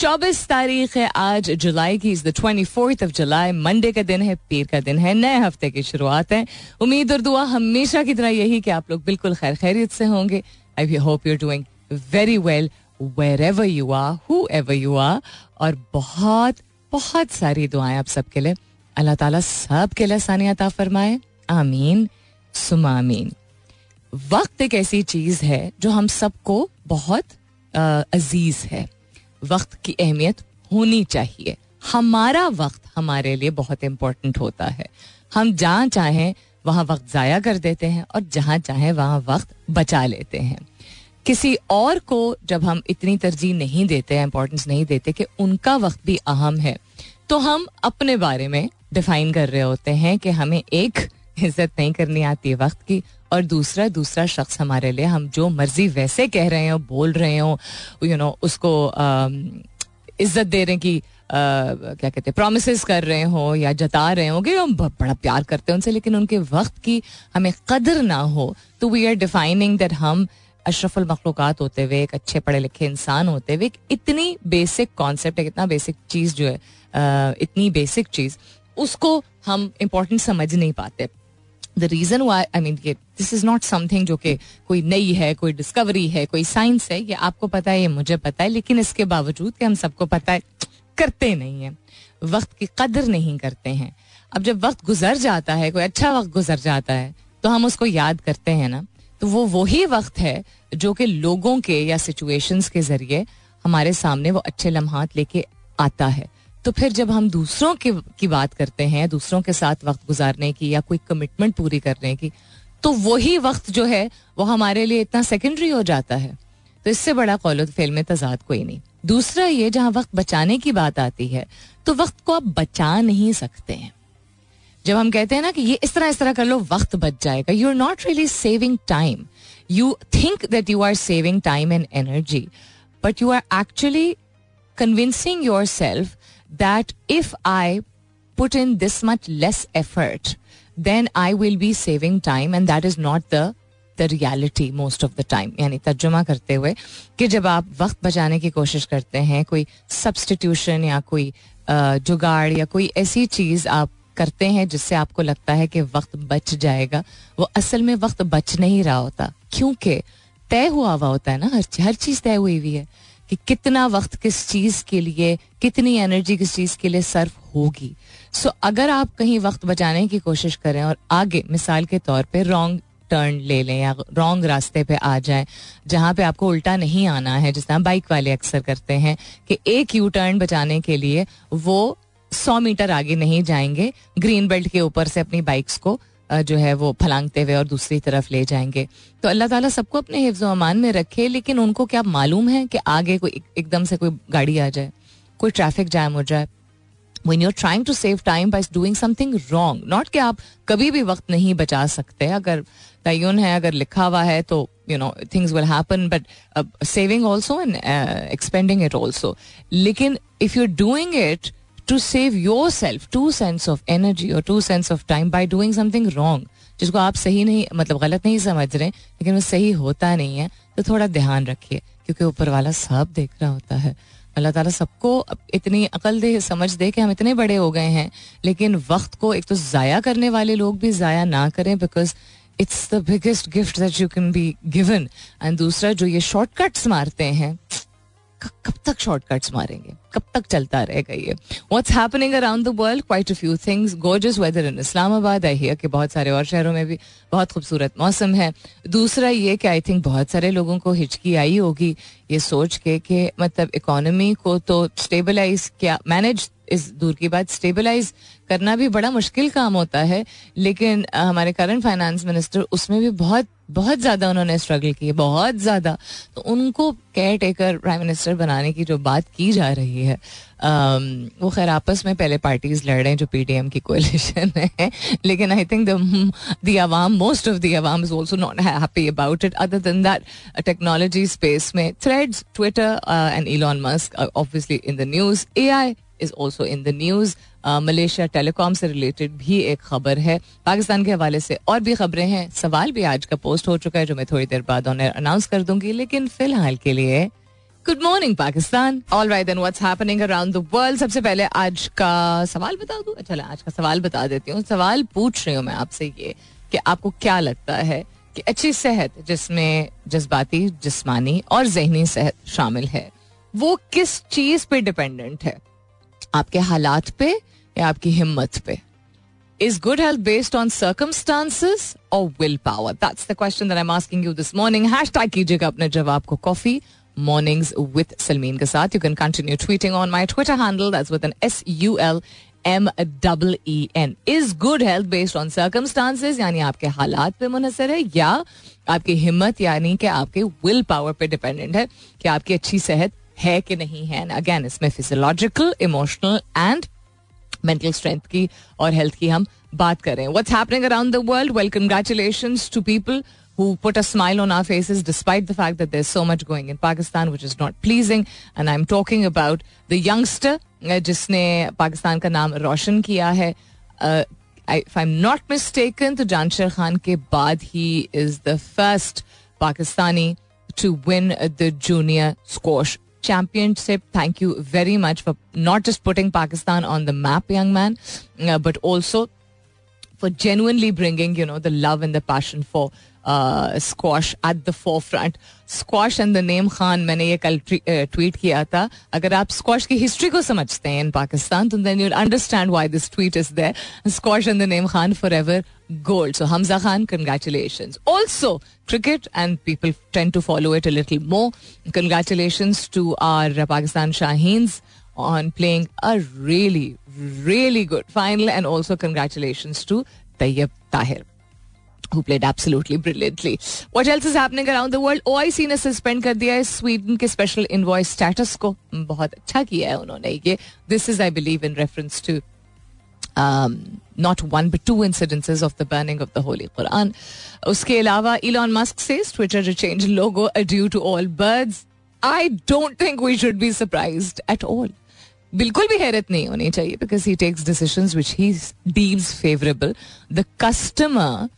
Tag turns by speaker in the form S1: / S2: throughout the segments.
S1: चौबीस तारीख है आज, जुलाई की is the twenty fourth of July Monday का दिन है, पीर का दिन है, नए हफ़्ते की शुरुआत है। उम्मीद और दुआ हमेशा की तरह यही कि आप लोग बिल्कुल खैर खैरियत से होंगे। I hope you doing very well wherever you are whoever you are और बहुत बहुत सारी दुआएँ आप सबके लिए। अल्लाह ताला सब के लिए सानियत फरमाए। आमीन सुमा आमीन। वक्त एक ऐसी चीज़ है जो हम सबको बहुत अज़ीज़ है। वक्त की अहमियत होनी चाहिए। हमारा वक्त हमारे लिए बहुत इंपॉर्टेंट होता है। हम जहाँ चाहें, वहाँ वक्त ज़ाया कर देते हैं और जहाँ चाहें, वहाँ वक्त बचा लेते हैं। किसी और को जब हम इतनी तरजीह नहीं देते इंपॉर्टेंस नहीं देते कि उनका वक्त भी अहम है तो हम अपने बारे में डिफाइन कर रहे होते हैं कि हमें एक इज़्ज़त नहीं करनी आती वक्त की। और दूसरा दूसरा शख्स हमारे लिए, हम जो मर्ज़ी वैसे कह रहे हो, बोल रहे हो यू नो उसको इज़्ज़त दे रहे कि क्या कहते हैं प्रोमिस कर रहे हो या जता रहे हो कि हम बड़ा प्यार करते हैं उनसे, लेकिन उनके वक्त की हमें कदर ना हो तो वी आर डिफाइनिंग दैट हम अशरफुल मखलूक़ात होते हुए, एक अच्छे पढ़े लिखे इंसान होते हुए इतनी बेसिक कॉन्सेप्ट इतना बेसिक चीज़ जो है इतनी बेसिक चीज़, उसको हम इम्पोर्टेंट समझ नहीं पाते। The reason why I mean ये दिस इज़ नॉट समथिंग जो कि कोई नई है, कोई डिस्कवरी है, कोई साइंस है, ये आपको पता है, ये मुझे पता है, लेकिन इसके बावजूद कि हम सबको पता है, करते नहीं है। वक्त की कदर नहीं करते हैं। अब जब वक्त गुजर जाता है, कोई अच्छा वक्त गुजर जाता है तो हम उसको याद करते हैं ना। तो वो वही वक्त है जो कि लोगों के या सिचुएशंस के ज़रिए हमारे सामने वो अच्छे लम्हात लेके आता है। तो फिर जब हम दूसरों के, की बात करते हैं, दूसरों के साथ वक्त गुजारने की या कोई कमिटमेंट पूरी करने की तो वही वक्त जो है, वो हमारे लिए इतना सेकेंडरी हो जाता है। तो इससे बड़ा कौल फेल में तजाद कोई नहीं। दूसरा ये, जहाँ वक्त बचाने की बात आती है तो वक्त को आप बचा नहीं सकते हैं। जब हम कहते हैं ना कि ये इस तरह इस तरह कर लो, वक्त बच जाएगा। You are not really saving time you think that you are saving time and energy but you are actually convincing yourself that if I put in this much less effort, then I will be saving time and that is not the the reality most of the time यानी तर्जुमा करते हुए कि जब आप वक्त बचाने की कोशिश करते हैं कोई सब्सटीट्यूशन या कोई जुगाड़ या कोई ऐसी चीज़ आप करते हैं जिससे आपको लगता है कि वक्त बच जाएगा वो असल में वक्त बच नहीं रहा होता। क्योंकि तय हुआ हुआ होता है ना हर हर चीज़ तय हुई हुई है। कि कितना वक्त किस चीज़ के लिए कितनी एनर्जी किस चीज़ के लिए सर्व होगी। सो so, अगर आप कहीं वक्त बचाने की कोशिश करें और आगे मिसाल के तौर पे रॉन्ग टर्न ले लें या रॉन्ग रास्ते पे आ जाए जहाँ पे आपको उल्टा नहीं आना है जिस तरह बाइक वाले अक्सर करते हैं कि एक यू टर्न बचाने के लिए वो सौ मीटर आगे नहीं जाएँगे ग्रीन बेल्ट के ऊपर से अपनी बाइक्स को जो है वो फलांगते हुए और दूसरी तरफ़ ले जाएँगे। तो अल्लाह ताला सबको अपने हिफ्ज अमान में रखे, लेकिन उनको क्या मालूम है कि आगे कोई एकदम से कोई गाड़ी आ जाए, कोई ट्रैफ़िक जैम हो जाए? When you're trying to save time by doing something wrong, not कि आप कभी भी वक्त नहीं बचा सकते। अगर तयन है, अगर लिखा हुआ है तो you know things will happen but saving also and expending it also लेकिन if you doing it to save yourself two cents of energy और two cents of time by doing something wrong जिसको आप सही नहीं मतलब गलत नहीं समझ रहे, लेकिन वो सही होता नहीं है तो थोड़ा ध्यान रखिए, क्योंकि ऊपर वाला सब देख रहा होता है। अल्लाह ताला सबको इतनी अकल दे समझ दे कि हम इतने बड़े हो गए हैं, लेकिन वक्त को एक तो ज़ाया करने वाले लोग भी ज़ाया ना करें because it's the biggest gift that you can be given and दूसरा, जो ये शॉर्टकट्स मारते हैं, कब तक शॉर्टकट्स मारेंगे? कब तक चलता रहेगा ये? What's happening around the world quite a few things gorgeous weather in Islamabad I hear कि बहुत सारे और शहरों में भी बहुत खूबसूरत मौसम है। दूसरा ये कि आई थिंक बहुत सारे लोगों को हिचकी आई होगी। ये सोच के कि मतलब इकोनॉमी को तो स्टेबलाइज क्या मैनेज इस दूर की बात स्टेबलाइज करना भी बड़ा मुश्किल काम होता है। लेकिन हमारे करंट फाइनेंस मिनिस्टर उसमें भी बहुत बहुत ज़्यादा उन्होंने स्ट्रगल किए बहुत ज़्यादा। तो उनको केयर टेकर प्राइम मिनिस्टर बनाने की जो बात की जा रही है वो खैर आपस में पहले पार्टीज़ लड़ रहे हैं, जो पीडीएम की कोलिशन है। लेकिन I think the Awam most of the is also not happy about it other than that technology space में threads Twitter and Elon Musk obviously in the news A I is also in the news Malaysia telecom से related भी एक खबर है। पाकिस्तान के हवाले से और भी खबरें हैं। सवाल भी आज का पोस्ट हो चुका है, जो मैं थोड़ी देर बाद उन्हें अनाउंस कर दूँगी। लेकिन फ़िलहाल के लिए good morning Pakistan. All right then what's happening around the world सबसे पहले आज का सवाल बता दूँ? चलो आज का सवाल बता देती हूँ। सवाल पूछ रही हूँ मैं आपसे ये कि आपको क्या लगता है कि अच्छी सेहत जिसमें जज्बाती, जिस्मानी और जहनी सेहत शामिल है, वो किस चीज़ पे डिपेंडेंट है? आपके हालात पे या आपकी हिम्मत पे Is good health based on circumstances or willpower? That's the question that I'm asking you this morning. Hashtag कीजिएगा अपने जवाब को coffee mornings with Salmeen के साथ. You can continue tweeting on my Twitter handle. That's with an S U L M double E N. Is good health based on circumstances यानी आपके हालात पे मुनसर है या आपकी हिम्मत यानी कि आपके विल पावर पे डिपेंडेंट है कि आपकी अच्छी सेहत है कि नहीं है अगेन इसमें physiological emotional and mental strength की और हेल्थ की हम बात करें what's happening around the world well congratulations to people who put a smile on our faces despite the fact that there's so much going in Pakistan which is not pleasing and I'm talking about the youngster जिसने पाकिस्तान का नाम रोशन किया है uh, if I'm not mistaken तो जानशर खान के बाद he is the first Pakistani to win the junior squash championship. Thank you very much for not just putting Pakistan on the map, young man, uh, but also for genuinely bringing, you know, the love and the passion for uh, squash at the forefront. Squash and the name Khan मैंने ये कल tweet किया था अगर आप squash की history को समझते हैं इन पाकिस्तान तो then you'll understand why this tweet is there squash and the name Khan forever gold. So Hamza Khan, congratulations. Also, cricket and people tend to follow it a little more. Congratulations to our Pakistan Shaheens on playing a really, really good final and also congratulations to Tayyab Tahir. Who played absolutely brilliantly. What else is happening around the world? OIC ने suspend कर दिया है Sweden के special invoice status को। बहुत अच्छा किया है उन्होंने ये। This is I believe in reference to not one but two incidences of the burning of the holy Quran उसके अलावा इलॉन मस्क से Twitter to change logo due to all birds I don't think we should be surprised at all बिल्कुल भी हैरत नहीं होनी चाहिए because he takes decision which he deems favourable the customer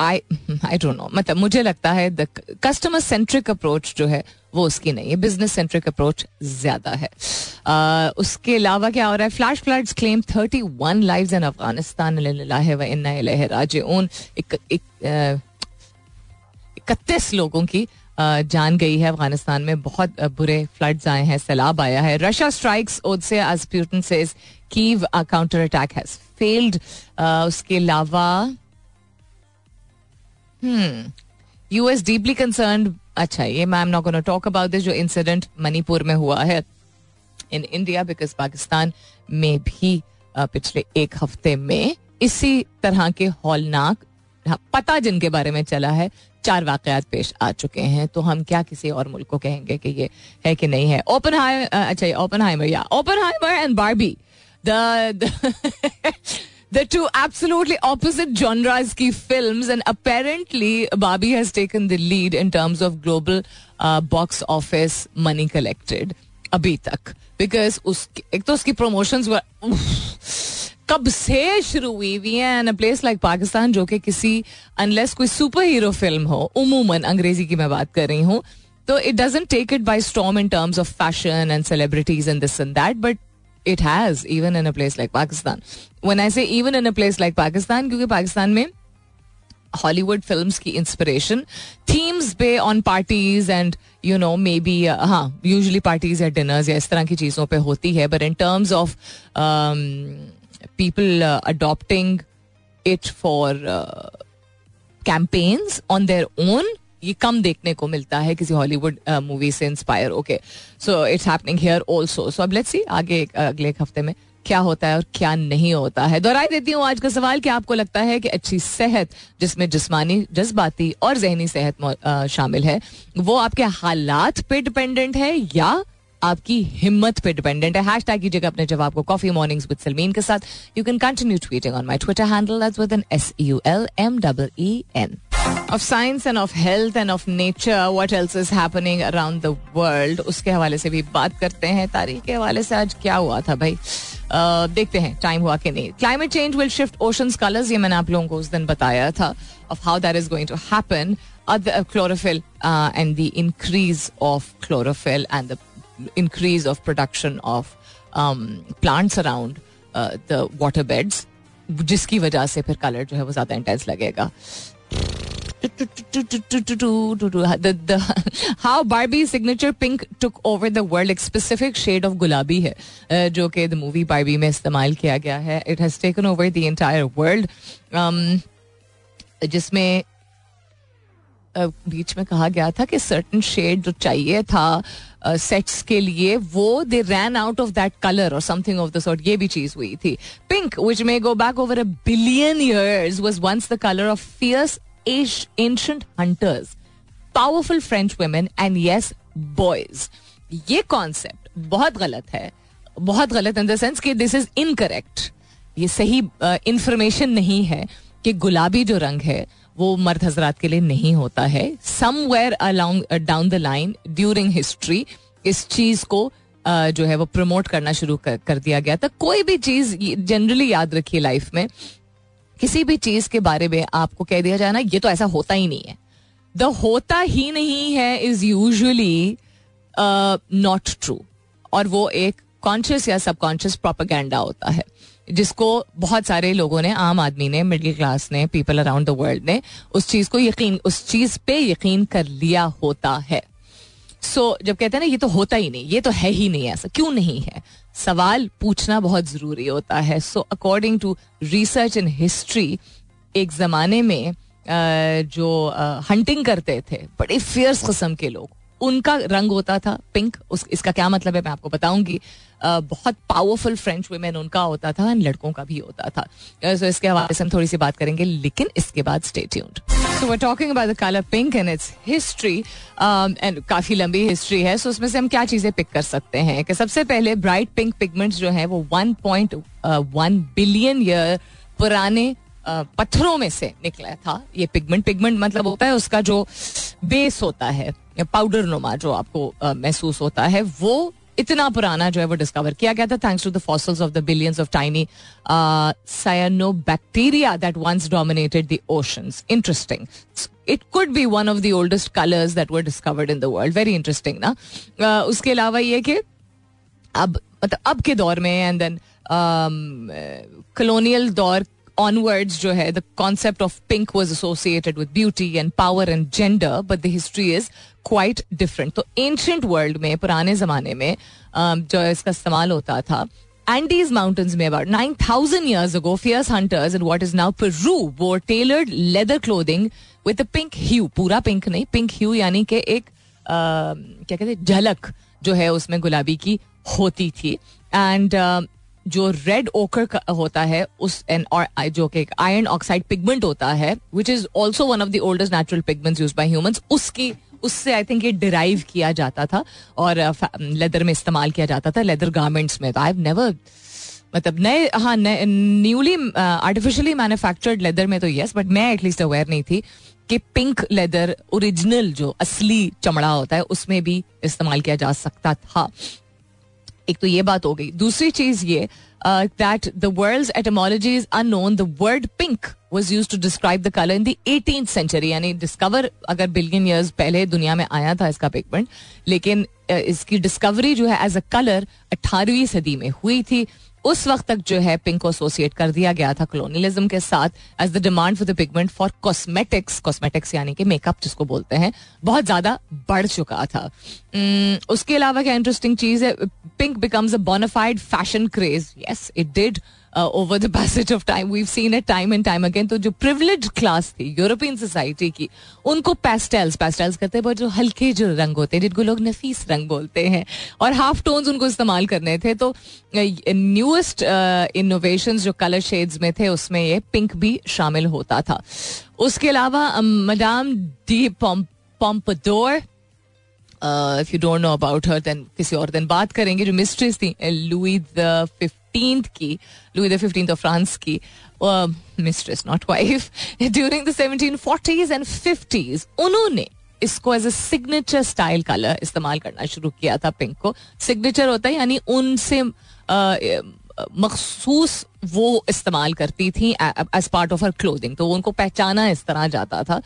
S1: I I don't know मतलब मुझे लगता है द कस्टमर सेंट्रिक अप्रोच जो है वो उसकी नहीं है। बिज़नेस सेंट्रिक अप्रोच ज़्यादा है। Uh, उसके अलावा क्या हो रहा है? Flash floods claim thirty one live in Afghanistan इकतीस लोगों की जान गई है अफ़गानिस्तान में। बहुत बुरे फ्लड्स आए हैं सैलाब आया है। रशिया स्ट्राइक्स से Putin says Kyiv counter attack has failed उसके अलावा यूएस डीपली कंसर्न अच्छा ये I'm not gonna talk about this जो इंसिडेंट मणिपुर में हुआ है इन इंडिया बिकॉज़ पाकिस्तान में भी पिछले एक हफ़्ते में इसी तरह के हॉलनाक पता जिनके बारे में चला है, चार वाकयात पेश आ चुके हैं। तो हम क्या किसी और मुल्क को कहेंगे कि ये है कि नहीं है? ओपन हाई अच्छा ओपन हाइमर या Oppenheimer and Barbie the the two absolutely opposite genres की films and apparently Barbie has taken the lead in terms of global uh, box office money collected. अभी तक बिकॉज़ एक तो उसकी promotions कब से शुरू हुई हुई है एंड प्लेस लाइक पाकिस्तान जो कि किसी अनलेस कोई सुपर हीरो फ़िल्म हो उमूमन अंग्रेज़ी की मैं बात कर रही हूँ तो it doesn't take it by storm in terms of fashion and celebrities and this and that but it has even in a place like Pakistan one I say even in a place like Pakistan क्योंकि पाकिस्तान में Hollywood film की inspiration themes पे on parties and you know maybe हाँ usually parties या dinners या इस तरह की चीज़ों पे होती है but in terms of people uh, adopting it for uh, campaigns on their own ये कम देखने को मिलता है किसी हॉलीवुड मूवी से inspire okay so it's happening here also so अब लेट्स सी आगे, अगले हफ़्ते में क्या होता है और क्या नहीं होता है। दोहराई देती हूँ आज का सवाल कि आपको लगता है कि अच्छी सेहत जिसमें जिस्मानी, जज्बाती और जहनी सेहत शामिल है, वो आपके हालात पे डिपेंडेंट है या आपकी हिम्मत पे डिपेंडेंट है? हैश टैग कीजिएगा अपने जवाब को कॉफ़ी मॉर्निंग्स विद सलमीन के साथ। You can continue tweeting on my Twitter handle with N S U L M double E N of science and of health and of nature what else is happening around the world उसके हवाले से भी बात करते हैं। तारीख के हवाले से आज क्या हुआ था भाई? uh, देखते हैं टाइम हुआ कि नहीं। Climate change will shift ocean colours ये मैंने आप लोगों को उस दिन बताया था of how that is going to happen the increase of chlorophyll and the increase of production of um, plants around uh, the water beds जिसकी वजह से फिर कलर जो है वो ज़्यादा इंटेंस लगेगा। How Barbie signature pink took over the world एक स्पेसिफिक शेड ऑफ़ गुलाबी है जो कि द मूवी बारबी में इस्तेमाल किया गया है it has taken over the entire world जिसमें बीच में कहा गया था कि सर्टन शेड जो चाहिए था सेट्स के लिए वो they ran out of that colour और समथिंग ऑफ़ द सॉर्ट ये भी चीज़ हुई थी pink which may go back over a billion years was once the colour of fierce ancient hunters powerful French women and yes boys ये concept बहुत गलत है। बहुत गलत इन द सेंस कि दिस इज़ इनकरेक्ट ये सही इंफॉर्मेशन uh, नहीं है कि गुलाबी जो रंग है वो मर्द हजरात के लिए नहीं होता है। Somewhere along down the line during history इस चीज़ को uh, जो है वो प्रमोट करना शुरू कर, कर दिया गया था। कोई भी चीज़ जनरली याद रखिए लाइफ में किसी भी चीज़ के बारे में आपको कह दिया जाए ना, ये तो ऐसा होता ही नहीं है। द होता ही नहीं है इज़ यूजली नॉट ट्रू और वो एक कॉन्शियस या सबकॉन्शियस प्रोपागेंडा होता है, जिसको बहुत सारे लोगों ने, आम आदमी ने मिडिल क्लास ने पीपल अराउंड द वर्ल्ड ने उस चीज़ को यकीन, उस चीज़ पे यकीन कर लिया होता है। सो so, जब कहते हैं ना ये तो होता ही नहीं ये तो है ही नहीं ऐसा क्यों नहीं है? सवाल पूछना बहुत ज़रूरी होता है। So according to research in history एक जमाने में जो हंटिंग करते थे बड़े फियर्स कस्म के लोग उनका रंग होता था पिंक। उस, इसका क्या मतलब है मैं आपको बताऊँगी। बहुत पावरफुल फ्रेंच वुमेन उनका होता था एंड लड़कों का भी होता था। सो इसके हवाले से हम थोड़ी सी बात करेंगे, लेकिन इसके बाद stay tuned so we talking about the colour pink and it's history and काफ़ी लंबी हिस्ट्री है। सो so उसमें से हम क्या चीज़ें पिक कर सकते हैं कि सबसे पहले ब्राइट पिंक पिगमेंट्स जो है वो 1.1 बिलियन ईयर पुराने पत्थरों में से निकला था। ये पिगमेंट पिगमेंट मतलब होता है उसका जो बेस होता है। पाउडर नुमा जो आपको महसूस होता है वो इतना पुराना जो है वो डिस्कवर किया गया था। Thanks to the fossils of the billions of tiny cyanobacteria that once dominated the oceans interesting it could be one of the oldest colours that were discovered in the world very interesting ना uh, उसके अलावा ये कि अब मतलब अब के दौर में एंड देन कलोनियल दौर onwards जो है the concept of pink was associated with beauty and power and gender but the history is quite different तो एंशंट वर्ल्ड में, पुराने जमाने में जो इसका इस्तेमाल होता था एंडीज माउंटेन्स में about nine thousand years ago fierce hunters in what is now Peru वो tailored leather clothing with pink hue पूरा पिंक नहीं पिंक ह्यू यानी कि एक क्या कहते हैं, झलक जो है उसमें गुलाबी की होती थी। एंड जो रेड ओकर होता है, उस एन और जो कि आयरन ऑक्साइड पिगमेंट होता है which is also one of the oldest natural pigments use by humans उसकी उससे आई थिंक ये डिराइव किया जाता था और लेदर में इस्तेमाल किया जाता था लेदर गारमेंट्स में। तो आई नेवर मतलब नए हाँ न्यूली आर्टिफिशियली मैन्युफैक्चर्ड लेदर में तो यस बट मैं एटलीस्ट अवेयर नहीं थी कि पिंक लेदर ओरिजिनल जो असली चमड़ा होता है, उसमें भी इस्तेमाल किया जा सकता था। एक तो ये बात हो गई। दूसरी चीज़ ये that the world etymology is unknown the word pink was use to describe the colour in the eighteen century यानी डिस्कवर अगर बिलियन ईयर्स पहले दुनिया में आया था इसका पिगमेंट लेकिन इसकी डिस्कवरी जो है एज अ कलर अठारहवीं सदी में हुई थी। उस वक्त तक जो है पिंक को एसोसिएट कर दिया गया था कलोनियलिज्म के साथ as the demand for the pigment for cosmetics cosmetics यानी कि मेकअप जिसको बोलते हैं, बहुत ज़्यादा बढ़ चुका था। उसके अलावा क्या इंटरेस्टिंग चीज़ है? Pink becomes a bona fide fashion craze yes it did. Uh, over the passage time. We've seen it time and time again. तो जो प्रिवलेज क्लास थी यूरोपियन सोसाइटी की उनको पेस्टल्स पेस्टल्स कहते हैं बट जो हल्के जो रंग होते हैं जिनको लोग नफीस रंग बोलते हैं और हाफ़ टोन्स उनको इस्तेमाल करने थे तो न्यूएस्ट इनोवेशन जो कलर शेड्स में थे उसमें ये पिंक भी शामिल होता था उसके अलावा Madame de Pompadour if you don't know about her then किसी और दिन बात करेंगे जो मिस्ट्रेस थी लुई द फिफ्टींथ की Louis the fifteenth of France की mistress not wife during the seventeen forties and fifties उन्होंने इसको as a signature style colour इस्तेमाल करना शुरू किया था पिंक को। सिग्नेचर होता है यानी उनसे मखसूस वो इस्तेमाल करती थी as part of her clothing तो उनको पहचाना इस तरह जाता था।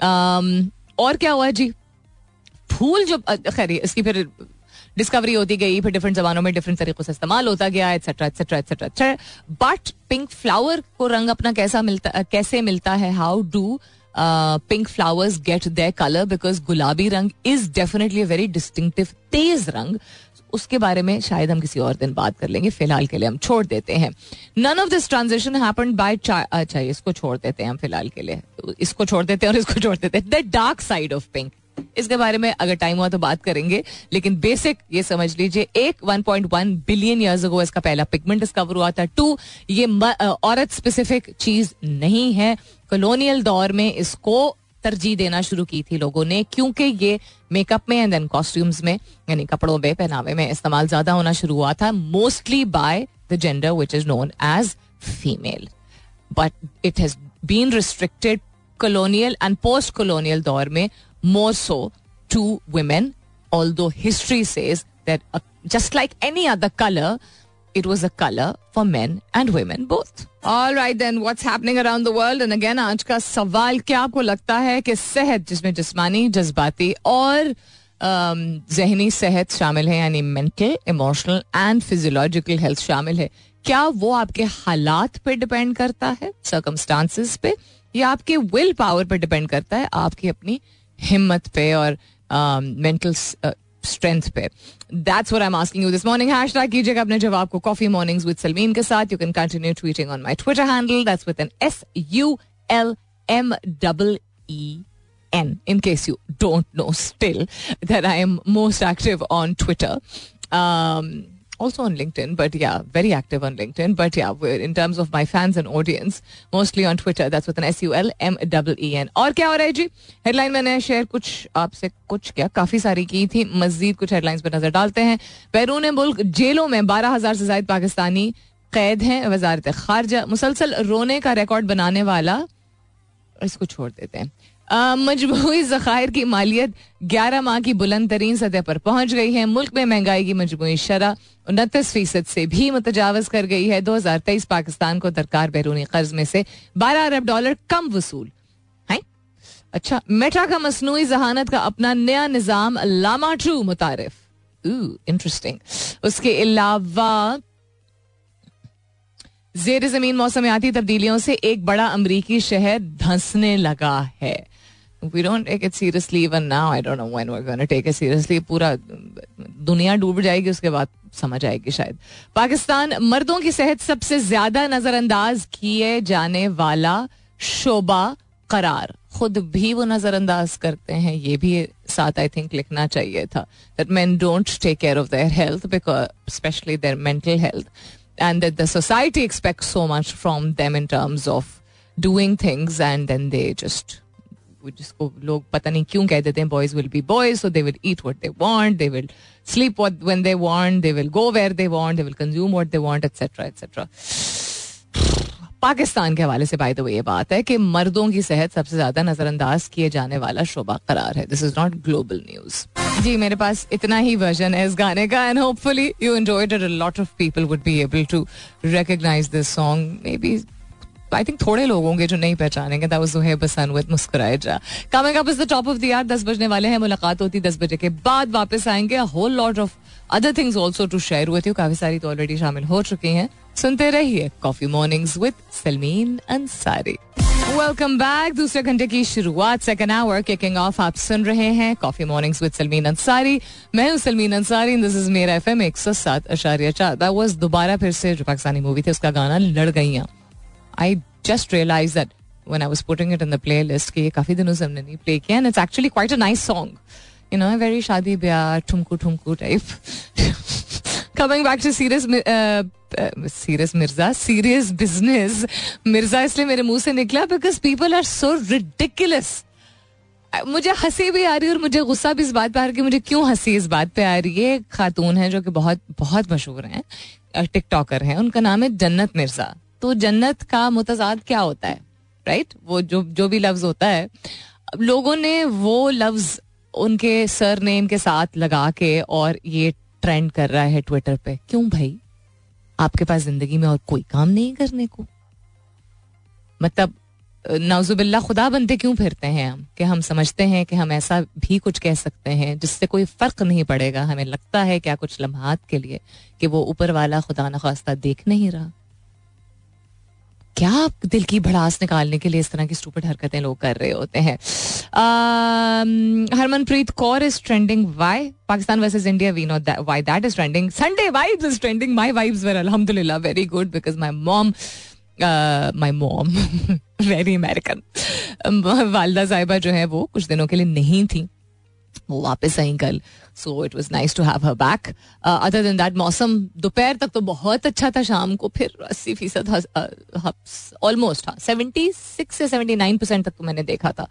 S1: Um, और क्या हुआ जी? फूल जो खैर इसकी फिर डिस्कवरी होती गई, फिर डिफरेंट जमानों में डिफरेंट तरीकों से इस्तेमाल होता गया etcetera etcetera etcetera but pink flower को रंग अपना कैसा मिलता कैसे मिलता है? How do pink flowers get the colour because गुलाबी रंग इज़ डेफिनेटली वेरी डिस्टिंक्टिव तेज रंग. उसके बारे में शायद हम किसी और दिन बात कर लेंगे. फ़िलहाल के लिए हम छोड़ देते हैं. None of this transaction happen by अच्छा इसको छोड़ देते हैं हम फ़िलहाल के लिए. इसको छोड़ देते हैं और इसको छोड़ देते हैं. The dark side of pink इसके बारे में अगर टाइम हुआ तो बात करेंगे। लेकिन बेसिक ये समझ लीजिए, एक 1.1 बिलियन ईयर्स अगो इसका पहला पिगमेंट डिस्कवर हुआ था। टू ये औरत स्पेसिफिक चीज़ नहीं है। कॉलोनियल दौर में इसको तरजीह देना शुरू की थी लोगों ने, क्योंकि ये मेकअप में एंड देन कॉस्ट्यूम्स में, यानी कपड़ों में, पहनावे में इस्तेमाल ज़्यादा होना शुरू हुआ था mostly by the gender which is known as female but it has been restricted colonial and post colonial दौर में more so to women, although history says that uh, just like any other color, it was a color for men and women both. All right then, what's happening around the world? And again, आज का सवाल क्या आपको लगता है कि सेहत जिसमें जिस्मानी जज्बाती और जहनी सेहत शामिल है यानी mental emotional and physiological health शामिल है क्या वो आपके हालात पे डिपेंड करता है सर्कमस्टांसिस पे या आपके विल पावर पे डिपेंड करता है आपकी अपनी हिम्मत पे और मेंटल स्ट्रेंथ पे। That's what I am asking you this morning hashtag कीजिएगा अपने जवाब को। कॉफ़ी मॉर्निंग्स विद सलमीन के साथ। You can continue tweeting on my Twitter handle that's with an S U L M double E N, in case you don't know still, that I am most active on Twitter. Um, also on LinkedIn, but yeah, very active on LinkedIn. But yeah, in terms of my fans and audience, mostly on Twitter. That's with an S U L M E E N. और क्या हो रहा है जी? Headline मैंने share कुछ आपसे कुछ क्या? काफ़ी सारी की थी। मजीद कुछ हेडलाइंस पर नज़र डालते हैं। बैरून मुल्क जेलों में बारह हज़ार से ज़्यादा पाकिस्तानी कैद हैं। वजारत खारजा। मुसलसल रोने का रिकॉर्ड बनाने वाला इसको छोड़ देते हैं। मजमू जखायर की मालियत ग्यारह माह की बुलंद तरीन सतह पर पहुँच गई है। मुल्क में महँगाई की मजमू शरह उनतीस फ़ीसद से भी मुतजावज कर गई है। दो हज़ार तेईस पाकिस्तान को दरकार बैरूनी कर्ज में से बारह अरब डॉलर कम वसूल। है? अच्छा मेटा का मसनू जहानत का अपना नया निज़ाम, लामा ट्रू मुतारफ। इंटरेस्टिंग उसके अलावा जेर ज़मीन मौसमियाती तब्दीलियों से एक बड़ा अमरीकी शहर धंसने लगा है। We don't take it seriously even now I don't know when we are gonna take it seriously पूरा दुनिया डूब जाएगी उसके बाद समझ आएगी शायद। पाकिस्तान मर्दों की सेहत सबसे ज़्यादा नजरअंदाज किए जाने वाला शोबा करार। खुद भी वो नजरअंदाज करते हैं, ये भी साथ आई थिंक लिखना चाहिए था that man don't take care of their health because specially their mental health and that the society expect so much from them in terms of doing things and then they just जिसको लोग पता नहीं क्यों कह देते हैं boys will be boys so they will eat what they want they will sleep when they want they will go where they want they will consume what they want etcetera etcetera Pakistan के हवाले से by the way ये बात है कि मर्दों की सेहत सबसे ज़्यादा नजरअंदाज किए जाने वाला शोबा करार है। This is not global news जी, मेरे पास इतना ही वर्जन है इस गाने का and hopefully you enjoyed lot of people would be able to recognize this song maybe I think थोड़े लोग होंगे जो नहीं पहचानेंगे. मुस्कुराए जा coming up is the top of the यार दस बजने वाले हैं. मुलाकात होती दस बजे के बाद वापस आएँगे. Whole lot of other things also to share with you काफ़ी सारी तो ऑलरेडी शामिल हो चुकी हैं. सुनते रहिए coffee mornings with Salmeen Ansari welcome back दूसरे घंटे की शुरुआत सेकंड आवर किकिंग ऑफ़ आप सुन रहे हैं coffee mornings with Salmeen Ansari मैं हूँ सलमीन अंसारी दिस इज़ मेरा एफएम एक सौ सात अशारिया चार. दैट वाज दोबारा फिर से जो पाकिस्तानी मूवी थी, उसका गाना लड़ गई I just realize that when I was putting it in the playlist कि ये काफ़ी दिनों से हमने नहीं प्ले किया and it's actually quite a nice song. You know very शादी ब्याह ठुमकू ठुमकू type coming back to serious uh, serious Mirza serious business Mirza इसलिए मेरे मुँह से निकला because people are so ridiculous मुझे हँसी भी आ रही है और मुझे गुस्सा भी इस बात पे आ रही है मुझे क्यों हँसी इस बात पे आ रही है? खातून है जो कि बहुत बहुत मशहूर हैं टिकटॉकर हैं। उनका नाम है जन्नत मिर्ज़ा। तो जन्नत का मुतजाद क्या होता है? राइट वो जो जो भी लफ्ज होता है। लोगों ने वो लफ्ज उनके सर नेम के साथ लगा के और ये ट्रेंड कर रहा है ट्विटर पे। क्यों भाई? आपके पास ज़िंदगी में और कोई काम नहीं करने को। मतलब नाजुबिल्ला खुदा बनते क्यों फिरते हैं हम? कि हम समझते हैं कि हम ऐसा भी कुछ कह सकते हैं जिससे कोई फ़र्क नहीं पड़ेगा। हमें लगता है क्या कुछ लम्हात के लिए कि वो ऊपर वाला खुदा न खास्ता देख नहीं रहा। क्या आप दिल की भड़ास निकालने के लिए इस तरह की स्टूपिड हरकतें लोग कर रहे होते हैं? Harmanpreet Kaur is trending why Pakistan versus India we know why that is trending Sunday vibes is trending my vibes were अलहमदुल्ला very good because my mom my mom very American वालदा साहिबा जो है वो कुछ दिनों के लिए नहीं थी। वो वापस आई कल so it was nice to have her back other दिन दैट मौसम दोपहर तक तो बहुत अच्छा था शाम को फिर अस्सी फ़ीसद ऑलमोस्ट हाँ सेवेंटी सिक्स से सेवेंटी नाइन परसेंट तक तो मैंने देखा था।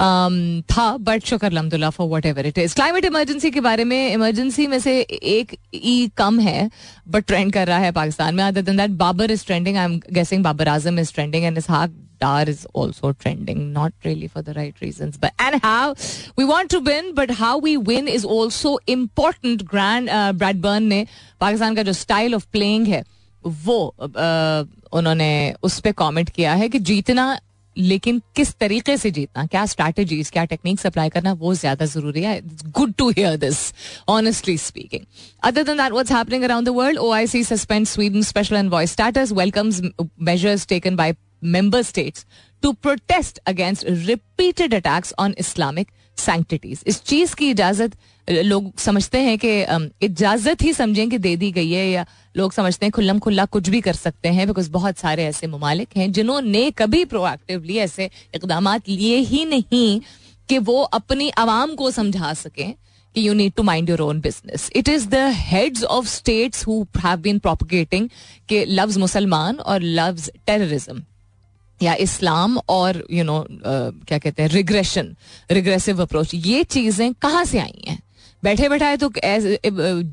S1: Um, था बट शुक्र अलहमदुल्ला for whatever it is climate emergency के बारे में इमरजेंसी में से एक ई कम है बट ट्रेंड कर रहा है पाकिस्तान में। अदर दिन that Babar is trending I am guessing Babar Azam is trending and Ishaq Dar is also trending, not really for the right reasons. But and how we want to win, but how we win is also important. Grand uh, Bradburn ने पाकिस्तान का जो style of playing है वो uh, उन्होंने उस पर comment किया है कि जीतना लेकिन किस तरीके से जीतना क्या स्ट्रैटेजीज क्या टेक्निक्स अप्लाई करना वो ज़्यादा ज़रूरी है good to hear this honestly speaking other than that what's happening around the world OIC suspend Sweden special envoy status welcomes measures taken by member states to protest against repeated attacks on Islamic sanctities. इस चीज़ की इजाज़त, लोग समझते हैं कि इजाज़त ही समझें कि दे दी गई है या लोग समझते हैं खुल्लम खुल्ला कुछ भी कर सकते हैं बिकॉज़ बहुत सारे ऐसे ममालिक हैं जिन्होंने कभी प्रोएक्टिवली ऐसे इकदाम लिए ही नहीं कि वो अपनी आवाम को समझा सकें कि you need to mind your own business it is the heads of states who have been propagating के लव्स मुसलमान और लव्स टेररिज्म या इस्लाम और यू नो क्या कहते हैं रिग्रेशन रिग्रेसिव अप्रोच ये चीज़ें कहाँ से आई हैं? बैठे बैठाए तो as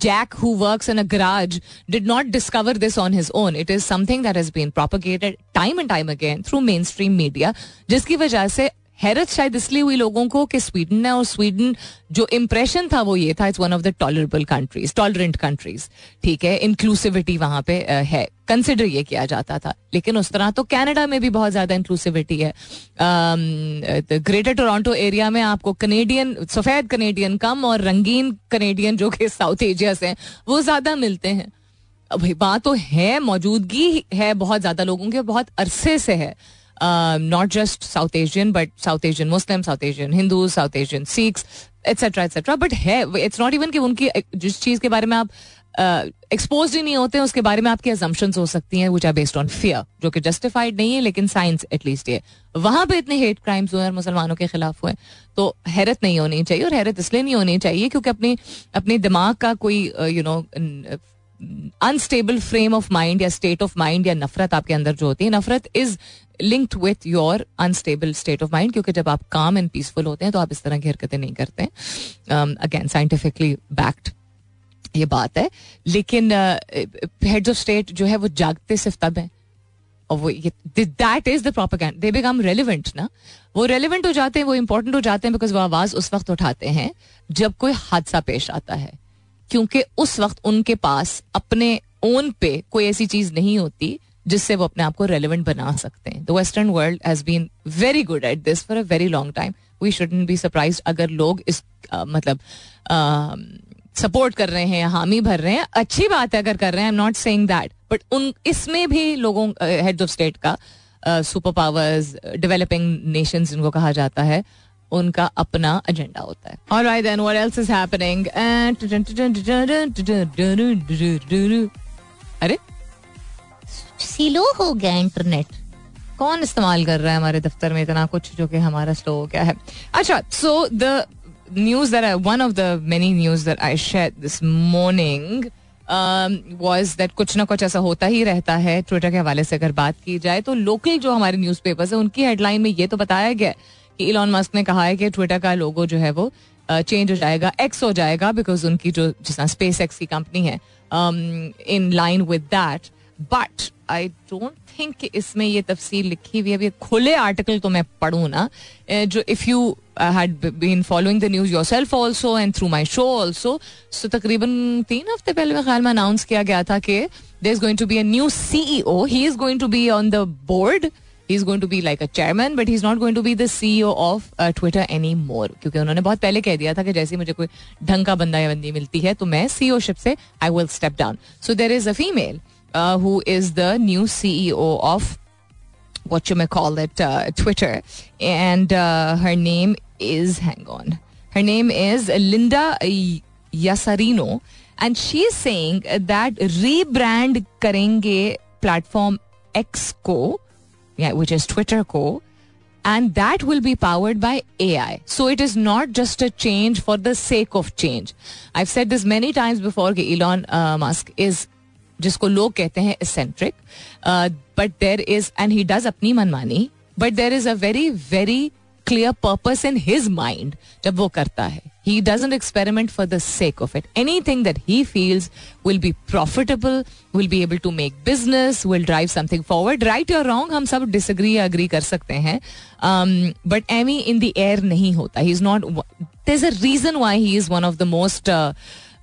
S1: Jack who works in a garage did not discover this on his own it is something that has been propagated time and time again through mainstream media जिसकी वजह से हैरत शायद इसलिए हुई लोगों को कि स्वीडन है और स्वीडन जो इम्प्रेशन था वो ये था it's one of the tolerable countries tolerant countries ठीक है इंक्लूसिविटी वहाँ पे है। कंसिडर ये किया जाता था। लेकिन उस तरह तो कनाडा में भी बहुत ज़्यादा इंक्लूसिविटी है। ग्रेटर टोरंटो एरिया में आपको कनेडियन सफ़ेद कनेडियन कम और रंगीन कनेडियन जो कि साउथ एशिया से हैं, वो ज़्यादा मिलते हैं। भाई बात तो है, मौजूदगी है बहुत ज़्यादा लोगों के, बहुत अरसे से है। Not just South Asian but South Asian Muslim South Asian Hindu South Asian Sikhs etcetera etcetera but है इट्स नॉट इवन कि उनकी जिस चीज़ के बारे में आप एक्सपोज uh, ही नहीं होते हैं उसके बारे में आपकी एजम्पन हो सकती हैं which are based on fear जो कि जस्टिफाइड नहीं है लेकिन साइंस एटलीस्ट ये वहाँ पे इतने हेट क्राइम्स हुए और मुसलमानों के खिलाफ हुए तो हैरत नहीं होनी चाहिए और हैरत इसलिए नहीं होनी चाहिए क्योंकि अपनी अपने दिमाग का कोई you know unstable frame of mind या स्टेट ऑफ़ माइंड या नफरत आपके अंदर जो होती है, नफरत is linked with your unstable state of mind क्योंकि जब आप काम एंड पीसफुल होते हैं तो आप इस तरह की हरकतें नहीं करते हैं। अगेन साइंटिफिकली बैक्ड ये बात है। लेकिन हेड्स ऑफ़ स्टेट जो है वो जागते सिर्फ़ तब है। और वो ये that is the proper they become relevant ना। वो रेलिवेंट हो जाते हैं, वो इंपॉर्टेंट हो जाते हैं बिकॉज़ वो आवाज़ उस वक्त उठाते हैं जब कोई हादसा पेश आता है। क्योंकि उस वक्त उनके पास अपने ओन पे कोई ऐसी चीज़ नहीं होती जिससे वो अपने आप को रेलिवेंट बना सकते हैं। The western world has been very good at this for a very long time we shouldn't be surprise अगर लोग इस uh, मतलब सपोर्ट कर रहे हैं हामी भर रहे हैं। अच्छी बात है अगर कर रहे हैं I am not saying that but उन इसमें भी लोगों हेड्स ऑफ़ स्टेट का सुपर पावर्स डेवलपिंग नेशन जिनको कहा जाता है उनका अपना एजेंडा होता है और right then else is happening अरे स्लो हो गया इंटरनेट कौन इस्तेमाल कर रहा है हमारे दफ्तर में इतना कुछ जो कि हमारा स्लो हो गया है अच्छा so the news that one of the many news that I share this morning was that कुछ ना कुछ ऐसा होता ही रहता है ट्विटर के हवाले से अगर बात की जाए तो लोकल जो हमारे न्यूज़ पेपर्स है उनकी हेडलाइन में ये तो बताया गया कि इलॉन मस्क ने कहा है कि ट्विटर का लोगो जो है वो चेंज हो जाएगा एक्स हो जाएगा बिकॉज़ उनकी जो, जिस स्पेस एक्स की कंपनी है in line with that but I don't think इसमें ये तफसील लिखी हुई है। खुले आर्टिकल तो मैं पढ़ू ना जो if you had been following the news yourself also and through my show also so तकरीबन तीन हफ़्ते पहले मेरे ख्याल में अनाउंस किया गया था कि there is going to be a new CEO he is going to be on the board is going to be like a chairman but he is not going to be the CEO of Twitter any more क्योंकि उन्होंने बहुत पहले कह दिया था कि जैसे मुझे कोई ढंग का बंदा या बंदी मिलती है तो मैं सीईओ शिप से I will step down so there is a female who is the new CEO of what you may call it uh, Twitter, and uh, her name is hang on, her name is Linda Yasarino, and she is saying that rebrand karenge platform X ko yeah, which is Twitter Co. And that will be powered by AI. So it is not just a change for the sake of change. I've said this many times before कि Elon uh, Musk is जिसको लोग कहते हैं eccentric, uh, but there is and he does अपनी मनमानी, but there is a very very clear purpose in his mind जब वो करता है he doesn't experiment for the sake of it. Anything that he feels will be profitable, will be able to make business, will drive something forward. Right or wrong, हम सब disagree या agree कर सकते हैं. Um, but Emmy in the air नहीं होता. Not. There's a reason why he is one of the most uh,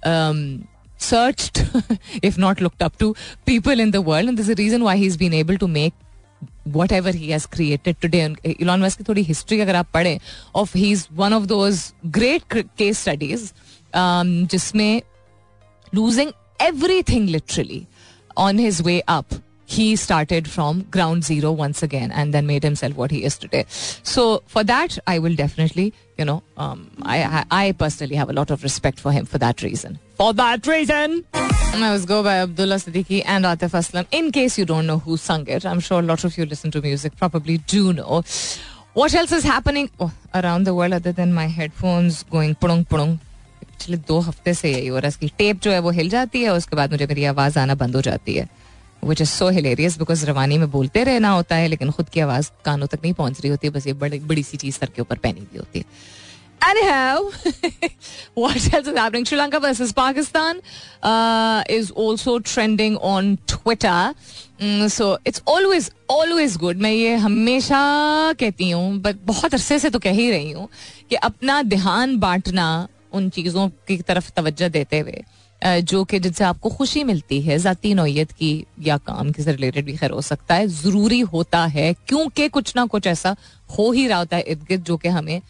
S1: um, searched, if not looked up to, people in the world, and there's a reason why he's been able to make whatever he has created today Elon Musk की थोड़ी history अगर आप पढ़ें of he is one of those great case studies जिसमें losing everything literally on his way up he started from ground zero once again and then made himself what he is today. So for that, I will definitely, you know, um, I, I, I personally have a lot of respect for him for that reason. For that reason. I was go by Abdullah Siddiqui and Atif Aslam. In case you don't know who sung it, I'm sure a lot of you listen to music probably do know. What else is happening oh, around the world other than my headphones going pudung pudung? पिछले दो हफ्ते से यही हो रहा है इसकी tape जो है वो हिल जाती है उसके बाद मुझे मेरी आवाज आना बंद हो जाती है which is so hilarious because रवानी में बोलते रहना होता है लेकिन खुद की आवाज़ कानों तक नहीं पहुँच रही होती बस ये बड़ी बड़ी सी चीज़ सर के ऊपर पहनी हुई होती है Anyhow, what else is happening? Sri Lanka versus Pakistan uh, is also trending on Twitter. Mm, so it's always always good. मैं ये हमेशा कहती हूँ बट बहुत अरसे से तो कह ही रही हूँ कि अपना ध्यान बांटना उन चीज़ों की तरफ़ तवज्जो देते हुए जो कि जिनसे आपको खुशी मिलती है, ज़ाती नोयत की या काम के से रिलेटेड भी खैर हो सकता है, ज़रूरी होता है, क्योंकि कुछ ना कुछ ऐसा हो ही रहा होता है इर्द गिर्द जो कि हमें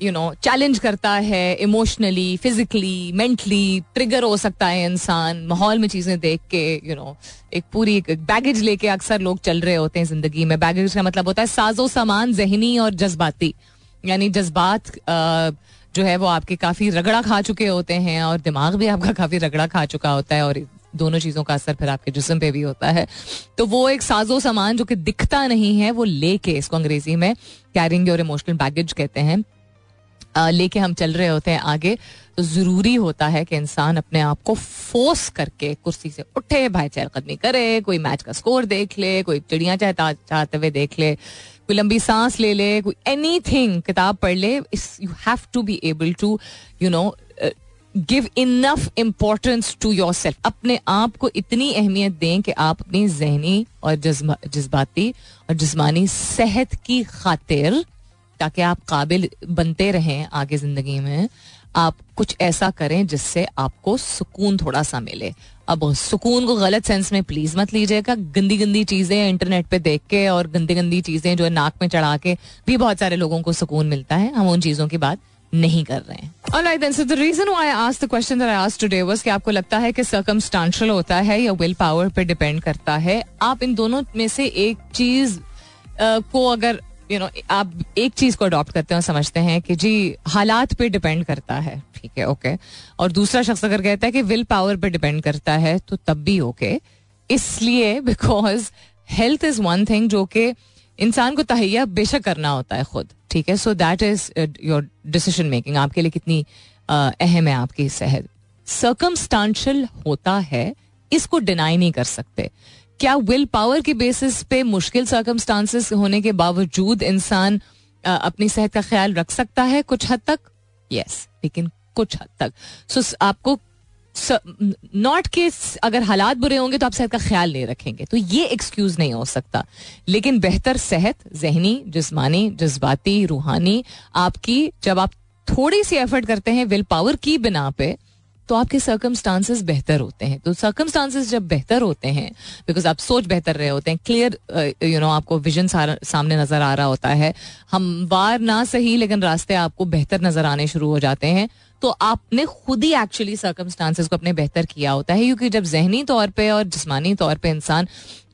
S1: यू नो चैलेंज करता है इमोशनली फिजिकली मेंटली ट्रिगर हो सकता है इंसान, माहौल में चीज़ें देख के यू नो एक पूरी एक बैगेज लेके अक्सर लोग चल रहे होते हैं ज़िंदगी में। बैगेज का मतलब होता है साजो सामान जहनी और जज्बाती, यानी जज्बात जो है वो आपके काफ़ी रगड़ा खा चुके होते हैं और दिमाग भी आपका काफ़ी रगड़ा खा चुका होता है और दोनों चीज़ों का असर फिर आपके जिसम पे भी होता है। तो वो एक साजो सामान जो कि दिखता नहीं है, वो लेके इसको अंग्रेज़ी में कैरिंग और इमोशनल बैगेज कहते हैं। लेके हम चल रहे होते हैं आगे तो ज़रूरी होता है कि इंसान अपने आप को फोर्स करके कुर्सी से उठे भाई चहलकदमी करे, कोई मैच का स्कोर देख ले, कोई चिड़िया चाहता चाहते हुए देख ले। कोई लंबी सांस ले ले, कोई एनी थिंग किताब पढ़ ले you have to be able to you know give enough importance to yourself अपने आप को इतनी अहमियत दें कि आप अपनी जहनी और जज्बाती और जिसमानी सेहत की खातिर, ताकि आप काबिल बनते रहें आगे ज़िंदगी में आप कुछ ऐसा करें जिससे आपको सुकून थोड़ा सा मिले। अब सुकून को गलत सेंस में प्लीज़ मत लीजिएगा। गंदी गंदी चीज़ें इंटरनेट पे देख के और गंदी गंदी चीज़ें जो है नाक में चढ़ा के भी बहुत सारे लोगों को सुकून मिलता है। हम उन चीज़ों की बात नहीं कर रहे हैं। That I asked today was कि आपको लगता है कि circumstantial होता है या विल पावर पे डिपेंड करता है? आप इन दोनों में से एक चीज़ को अगर यू नो आप एक चीज़ को अडॉप्ट करते हैं और समझते हैं कि जी, हालात पे डिपेंड करता है, ठीक है ओके और दूसरा शख्स अगर कहता है कि विल पावर पे डिपेंड करता है तो तब भी ओके इसलिए because health is one thing जो कि इंसान को तहैया बेशक करना होता है खुद, ठीक है? So that is your decision making आपके लिए कितनी अहम है आपकी सेहत। सर्कमस्टांशल होता है, इसको डिनाई नहीं कर सकते। क्या विल पावर के बेसिस पे मुश्किल सर्कमस्टांसिस होने के बावजूद इंसान अपनी सेहत का ख्याल रख सकता है? कुछ हद तक? यस लेकिन कुछ हद तक। सो so, आपको नॉट के अगर हालात बुरे होंगे तो आप सेहत का ख्याल नहीं रखेंगे। तो ये एक्सक्यूज नहीं हो सकता। लेकिन बेहतर सेहत जहनी जिसमानी जज्बाती रूहानी आपकी जब आप थोड़ी सी एफर्ट करते हैं विल पावर की बिना पे तो आपके सर्कमस्टांसेस बेहतर होते हैं। तो सर्कमस्टांसेस जब बेहतर होते हैं बिकॉज़ आप सोच बेहतर रहे होते हैं क्लियर यू नो आपको विजन सामने नज़र आ रहा होता है। हम वार ना सही, लेकिन रास्ते आपको बेहतर नज़र आने शुरू हो जाते हैं। तो आपने खुद ही एक्चुअली सर्कमस्टांसेस को अपने बेहतर किया होता है, क्योंकि जब जहनी तौर पे और जिसमानी तौर पे इंसान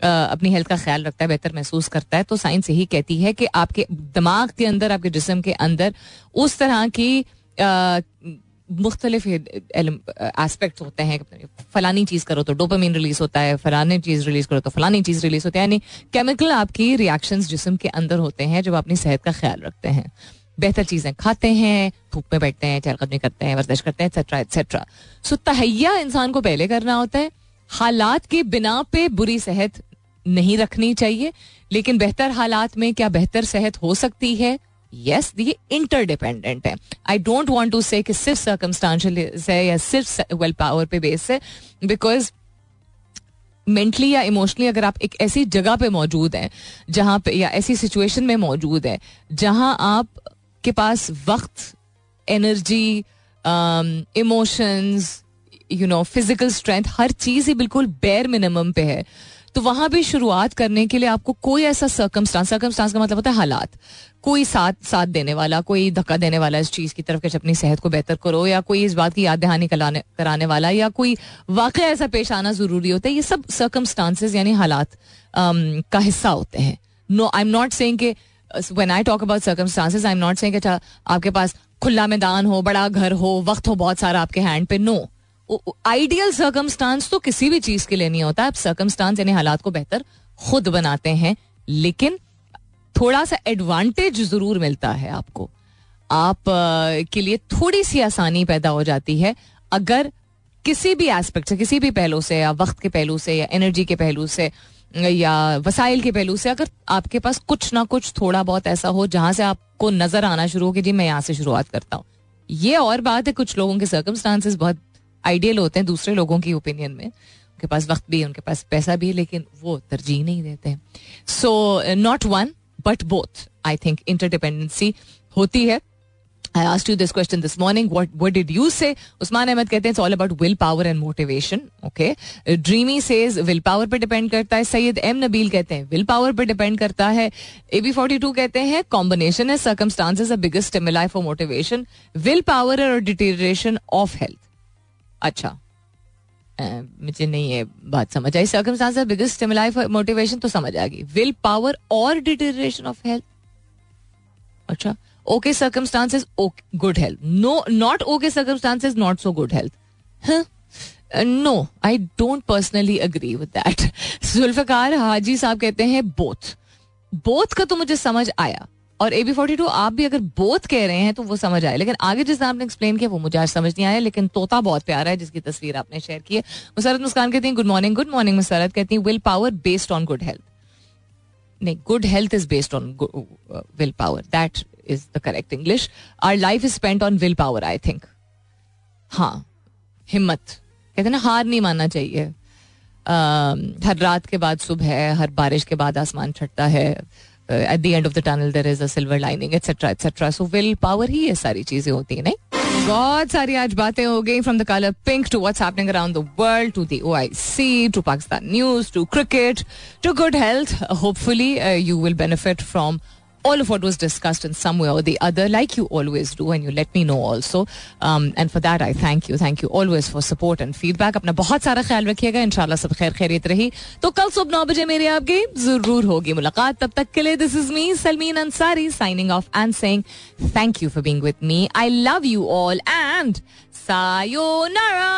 S1: अपनी हेल्थ का ख्याल रखता है, बेहतर महसूस करता है तो साइंस यही कहती है कि आपके दिमाग के अंदर, आपके जिसम के अंदर, उस तरह की मुख्तलिफ़ एस्पेक्ट होते हैं फलानी चीज़ करो तो डोपामीन रिलीज़ होता है, फलानी चीज़ रिलीज़ करो तो फलानी चीज़ रिलीज़ होती है। यानी केमिकल आपकी रिएक्शंस जिसम के अंदर होते हैं जब अपनी सेहत का ख्याल रखते हैं। बेहतर चीज़ें खाते हैं, धूप में बैठते हैं चहलकदमी करते हैं, वर्जिश करते हैं एक्सेट्रा एक्सेट्रा सो तहैया इंसान को पहले करना होता है। हालात के बिना पे बुरी सेहत नहीं रखनी चाहिए, लेकिन बेहतर हालात में क्या बेहतर सेहत हो सकती है? यस ये इंटरडिपेंडेंट है. आई डोंट वॉन्ट टू से सिर्फ़ सर्कमस्टांशल है या सिर्फ़ वेल पावर पे बेस है बिकॉज़ मेंटली या इमोशनली अगर आप एक ऐसी जगह पे मौजूद हैं, जहाँ पे या ऐसी सिचुएशन में मौजूद है, जहाँ आप के पास वक्त energy emotions you know physical strength हर चीज़ ही बिल्कुल बेर मिनिमम पे है. तो वहाँ भी शुरुआत करने के लिए आपको कोई ऐसा सर्कमस्टांस सर्कमस्टांस का मतलब होता है हालात। कोई साथ साथ देने वाला, कोई धक्का देने वाला इस चीज़ की तरफ़ कि अपनी सेहत को बेहतर करो या कोई इस बात की याद दहानी कराने वाला या कोई वाक़ ऐसा पेश आना ज़रूरी होता है, ये सब सर्कमस्टांसेस यानी हालात का हिस्सा होते हैं। No I am not saying कि when I talk about circumstances I am not saying आपके पास खुला मैदान हो, बड़ा घर हो, वक्त हो, बहुत सारा आपके हैंड पे नो आइडियल सर्कमस्टांस तो किसी भी चीज़ के लिए नहीं होता। आप सर्कमस्टांस यानी हालात को बेहतर खुद बनाते हैं, लेकिन थोड़ा सा एडवांटेज ज़रूर मिलता है आपको। आप के लिए थोड़ी सी आसानी पैदा हो जाती है। अगर किसी भी एस्पेक्ट से, किसी भी पहलू से, या वक्त के पहलू से, या एनर्जी के पहलू से, या वसाइल के पहलू से, अगर आपके पास कुछ ना कुछ थोड़ा बहुत ऐसा हो जहाँ से आपको नज़र आना शुरू हो कि जी मैं यहाँ से शुरुआत करता हूँ। ये और बात है कुछ लोगों के सर्कमस्टांसेस बहुत आइडियल होते हैं दूसरे लोगों की ओपिनियन में उनके पास वक्त भी है उनके पास पैसा भी है लेकिन वो तरजीह नहीं देते हैं so not one but both I think interdependency होती है I asked you this question this morning. What what did you say? Usman Ahmed कहते हैं it's all about willpower and motivation. Okay. Uh, Dreamy says willpower पे depend करता है. Syed M Nabeel कहते हैं willpower पे depend करता है. AB42 कहते हैं combination है circumstances are biggest stimuli for motivation. Willpower or deterioration of health. अच्छा। मुझे नहीं ये बात समझ आई। Circumstances biggest stimuli for motivation तो समझ आ गई। विल पावर और डिटेरेशन ऑफ़ हेल्थ अच्छा okay circumstances good health no not okay circumstances not so good health no I don't personally agree with that Zulfikar Haji Sahab कहते हैं both both का तो मुझे समझ आया। और ए बी फोर्टी टू आप भी अगर बोथ कह रहे हैं तो वो समझ आए। लेकिन आगे जिस आपने एक्सप्लेन किया, वो मुझे आज समझ नहीं आया, लेकिन तोता बहुत प्यारा है, जिसकी तस्वीर आपने शेयर की है। मुसरत मुस्कान कहती हैं good morning good morning Musarrat. कहती हैं will power based on good health नहीं good health is based on will power that is the correct English our life is spend on will power I think हाँ हिम्मत। कहते हैं ना, हार नहीं मानना चाहिए। हर रात के बाद सुबह है, हर बारिश के बाद आसमान छटता है। At the end of the tunnel there is a silver lining etcetera etcetera so will power ही ये सारी चीज़ें होती है नहीं बहुत सारी आज बातें हो गई from the colour pink to what's happening around the world to the OIC to Pakistan news to cricket to good health hopefully you will benefit from all of what was discussed in some way or the other, like you always do, and you let me know also. Um, and for that, I thank you. Thank you always for support and feedback. अपना बहुत सारा ख्याल रखिएगा इंशाल्लाह सब खैर खैरियत रही तो कल सुबह नौ बजे मेरी आपकी जरूर होगी मुलाकात तब तक के लिए this is me Salmeen Ansari signing off and saying thank you for being with me I love you all and sayonara